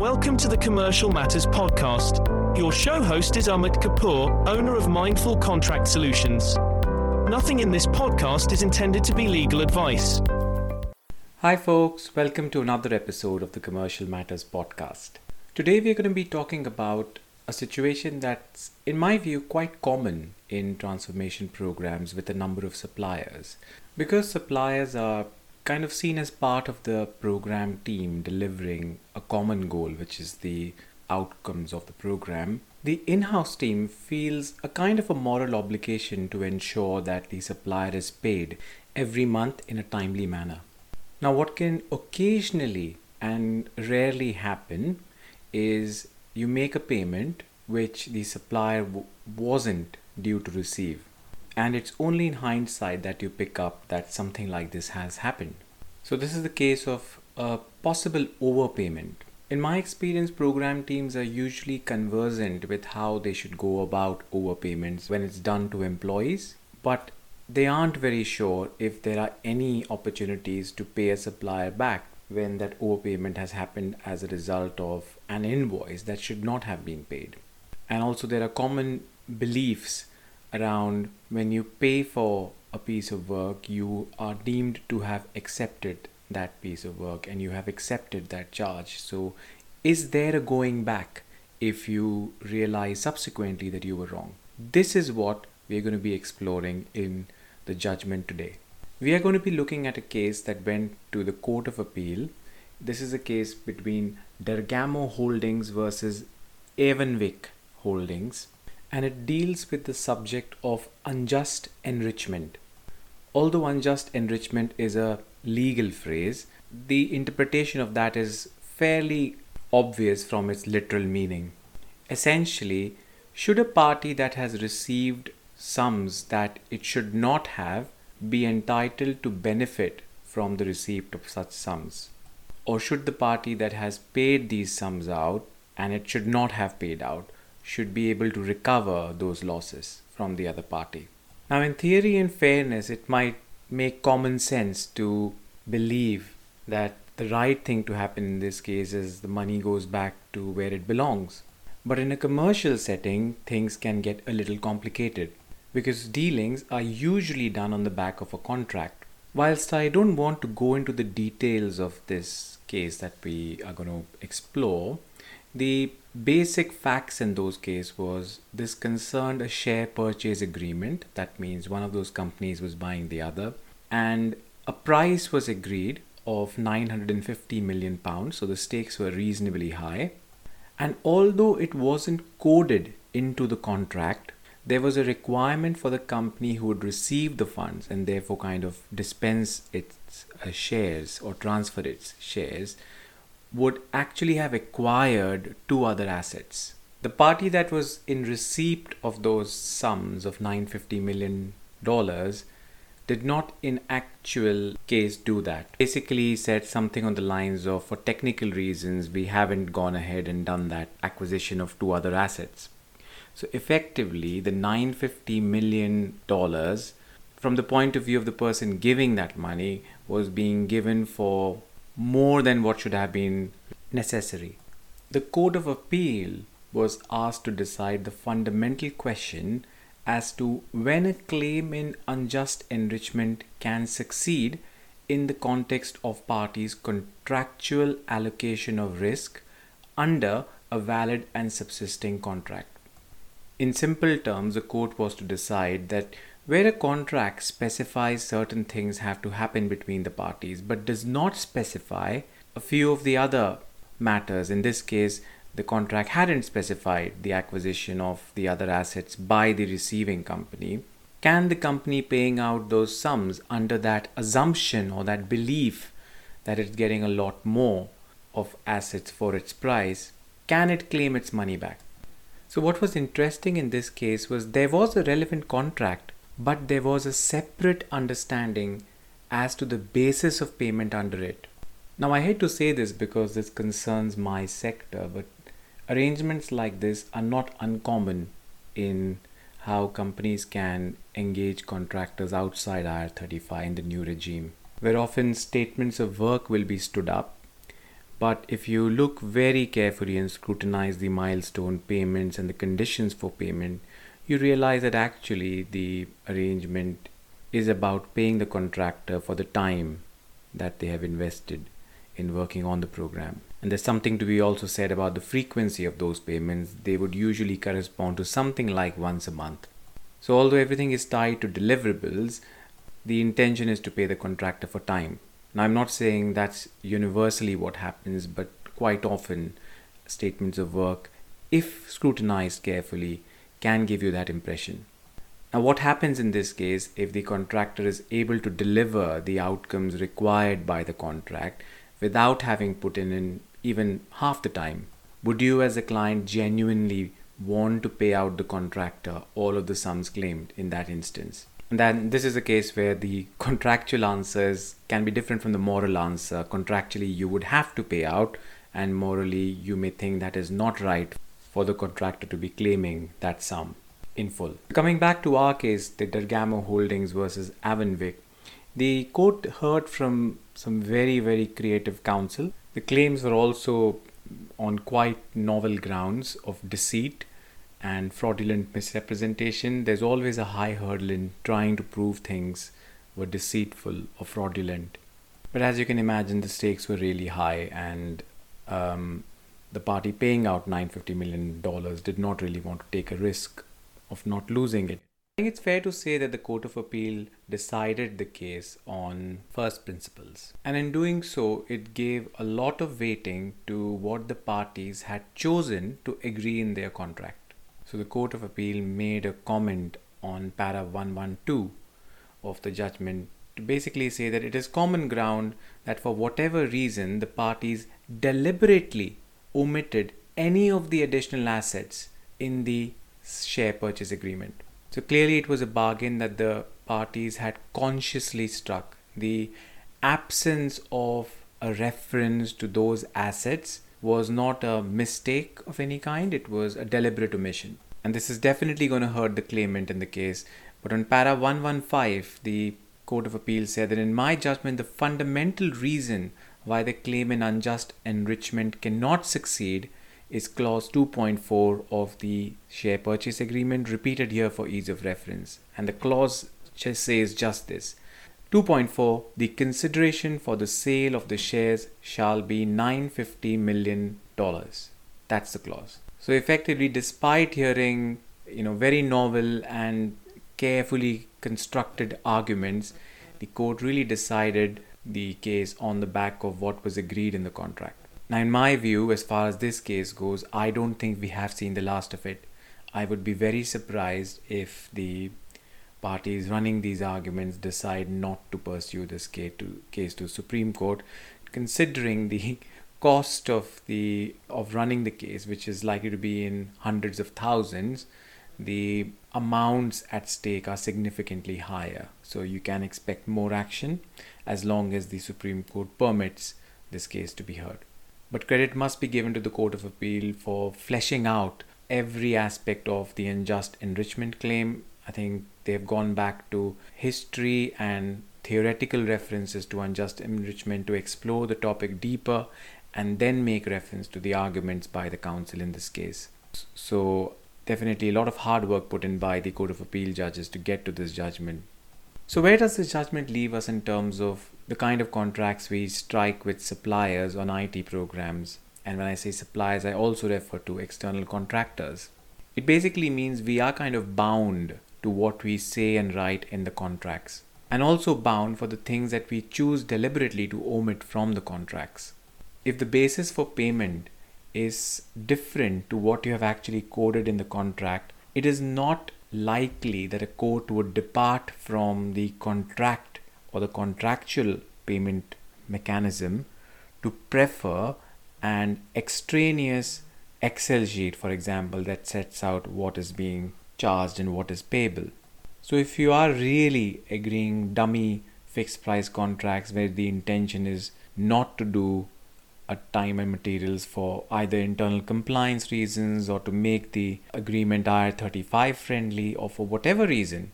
Welcome to the Commercial Matters podcast. Your show host is Amit Kapoor, owner of Mindful Contract Solutions. Nothing in this podcast is intended to be legal advice. Hi, folks. Welcome to another episode of the Commercial Matters podcast. Today, we're going to be talking about a situation that's, in my view, quite common in transformation programs with a number of suppliers. Because suppliers are kind of seen as part of the program team delivering a common goal, which is the outcomes of the program, the in house team feels a kind of a moral obligation to ensure that the supplier is paid every month in a timely manner. Now, what can occasionally and rarely happen is you make a payment which the supplier w- wasn't due to receive and it's only in hindsight that you pick up that something like this has happened. So, this is the case of a possible overpayment. In my experience, program teams are usually conversant with how they should go about overpayments when it's done to employees, but they aren't very sure if there are any opportunities to pay a supplier back when that overpayment has happened as a result of an invoice that should not have been paid. And also, there are common beliefs around when you pay for a piece of work, you are deemed to have accepted that piece of work and you have accepted that charge. So, is there a going back if you realize subsequently that you were wrong? This is what we're going to be exploring in the judgment today. We are going to be looking at a case that went to the Court of Appeal. This is a case between Dargamo Holdings versus Avonwick Holdings and it deals with the subject of unjust enrichment. Although unjust enrichment is a legal phrase, the interpretation of that is fairly obvious from its literal meaning. Essentially, should a party that has received sums that it should not have be entitled to benefit from the receipt of such sums? Or should the party that has paid these sums out and it should not have paid out should be able to recover those losses from the other party. Now, in theory and fairness, it might make common sense to believe that the right thing to happen in this case is the money goes back to where it belongs. But in a commercial setting, things can get a little complicated because dealings are usually done on the back of a contract. Whilst I don't want to go into the details of this case that we are going to explore, the basic facts in those cases was this concerned a share purchase agreement. That means one of those companies was buying the other. And a price was agreed of 950 million pounds. So the stakes were reasonably high. And although it wasn't coded into the contract there was a requirement for the company who would receive the funds and therefore kind of dispense its uh, shares or transfer its shares would actually have acquired two other assets. The party that was in receipt of those sums of 950 million dollars did not in actual case do that. Basically said something on the lines of for technical reasons we haven't gone ahead and done that acquisition of two other assets. So effectively the 950 million dollars from the point of view of the person giving that money was being given for more than what should have been necessary. The Court of Appeal was asked to decide the fundamental question as to when a claim in unjust enrichment can succeed in the context of parties' contractual allocation of risk under a valid and subsisting contract. In simple terms, the court was to decide that where a contract specifies certain things have to happen between the parties but does not specify a few of the other matters. In this case, the contract hadn't specified the acquisition of the other assets by the receiving company. Can the company paying out those sums under that assumption or that belief that it's getting a lot more of assets for its price, can it claim its money back? So, what was interesting in this case was there was a relevant contract but there was a separate understanding as to the basis of payment under it. Now, I hate to say this because this concerns my sector, but arrangements like this are not uncommon in how companies can engage contractors outside IR35 in the new regime, where often statements of work will be stood up, But if you look very carefully and scrutinize the milestone payments and the conditions for payment, you realize that actually the arrangement is about paying the contractor for the time that they have invested in working on the program. And there's something to be also said about the frequency of those payments. They would usually correspond to something like once a month. So, although everything is tied to deliverables, the intention is to pay the contractor for time. Now, I'm not saying that's universally what happens, but quite often statements of work, if scrutinized carefully, can give you that impression. Now, what happens in this case if the contractor is able to deliver the outcomes required by the contract without having put in, even half the time? Would you, as a client, genuinely want to pay out the contractor all of the sums claimed in that instance? And then this is a case where the contractual answers can be different from the moral answer. Contractually, you would have to pay out, and morally, you may think that is not right for the contractor to be claiming that sum in full. Coming back to our case, the Dargamo Holdings versus Avonwick, the court heard from some very, very creative counsel. The claims were also on quite novel grounds of deceit and fraudulent misrepresentation. There's always a high hurdle in trying to prove things were deceitful or fraudulent. But as you can imagine, the stakes were really high, and um, the party paying out $950 million did not really want to take a risk of not losing it. I think it's fair to say that the Court of Appeal decided the case on first principles. And in doing so, it gave a lot of weighting to what the parties had chosen to agree in their contract. So the Court of Appeal made a comment on para 112 of the judgment to basically say that it is common ground that for whatever reason the parties deliberately omitted any of the additional assets in the share purchase agreement. So clearly, it was a bargain that the parties had consciously struck. The absence of a reference to those assets was not a mistake of any kind, it was a deliberate omission. And this is definitely going to hurt the claimant in the case. But on para 115, the Court of Appeal said that in my judgment, the fundamental reason why the claim in unjust enrichment cannot succeed is clause 2.4 of the share purchase agreement repeated here for ease of reference. And the clause just says just this. 2.4 the consideration for the sale of the shares shall be 950 million dollars. That's the clause. So effectively despite hearing you know very novel and carefully constructed arguments the court really decided the case on the back of what was agreed in the contract now, in my view, as far as this case goes, I don't think we have seen the last of it. I would be very surprised if the parties running these arguments decide not to pursue this case to, case to Supreme Court, considering the cost of the of running the case, which is likely to be in hundreds of thousands. The amounts at stake are significantly higher, so you can expect more action as long as the Supreme Court permits this case to be heard. But credit must be given to the Court of Appeal for fleshing out every aspect of the unjust enrichment claim. I think they've gone back to history and theoretical references to unjust enrichment to explore the topic deeper and then make reference to the arguments by the counsel in this case. So, definitely a lot of hard work put in by the Court of Appeal judges to get to this judgment. So, where does this judgment leave us in terms of the kind of contracts we strike with suppliers on IT programs? And when I say suppliers, I also refer to external contractors. It basically means we are kind of bound to what we say and write in the contracts, and also bound for the things that we choose deliberately to omit from the contracts. If the basis for payment is different to what you have actually coded in the contract, it is not likely that a court would depart from the contract or the contractual payment mechanism to prefer an extraneous Excel sheet, for example, that sets out what is being charged and what is payable. So, if you are really agreeing dummy fixed price contracts where the intention is not to do a time and materials for either internal compliance reasons or to make the agreement IR35 friendly or for whatever reason,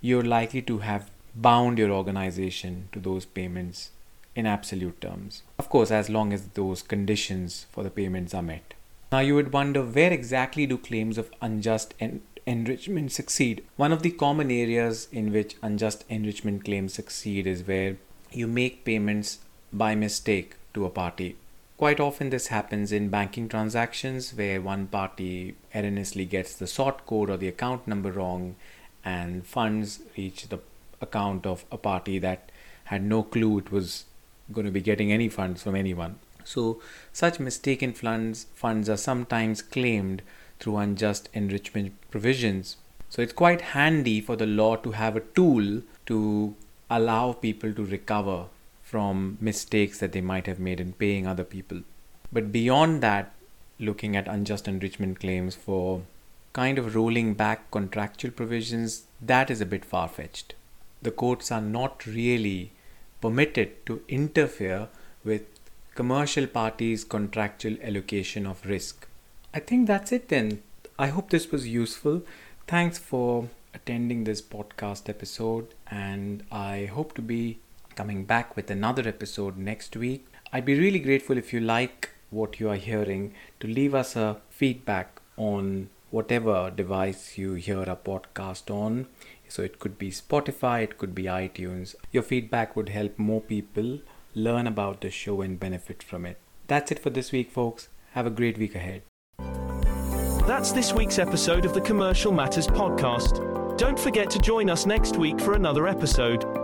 you're likely to have bound your organization to those payments in absolute terms. Of course, as long as those conditions for the payments are met. Now, you would wonder where exactly do claims of unjust en- enrichment succeed? One of the common areas in which unjust enrichment claims succeed is where you make payments by mistake to a party. Quite often, this happens in banking transactions where one party erroneously gets the sort code or the account number wrong, and funds reach the account of a party that had no clue it was going to be getting any funds from anyone. So, such mistaken funds, funds are sometimes claimed through unjust enrichment provisions. So, it's quite handy for the law to have a tool to allow people to recover from mistakes that they might have made in paying other people. But beyond that, looking at unjust enrichment claims for kind of rolling back contractual provisions, that is a bit far fetched. The courts are not really permitted to interfere with commercial parties' contractual allocation of risk. I think that's it then. I hope this was useful. Thanks for attending this podcast episode, and I hope to be coming back with another episode next week. I'd be really grateful if you like what you are hearing to leave us a feedback on whatever device you hear a podcast on. So it could be Spotify, it could be iTunes. Your feedback would help more people learn about the show and benefit from it. That's it for this week, folks. Have a great week ahead. That's this week's episode of the Commercial Matters podcast. Don't forget to join us next week for another episode.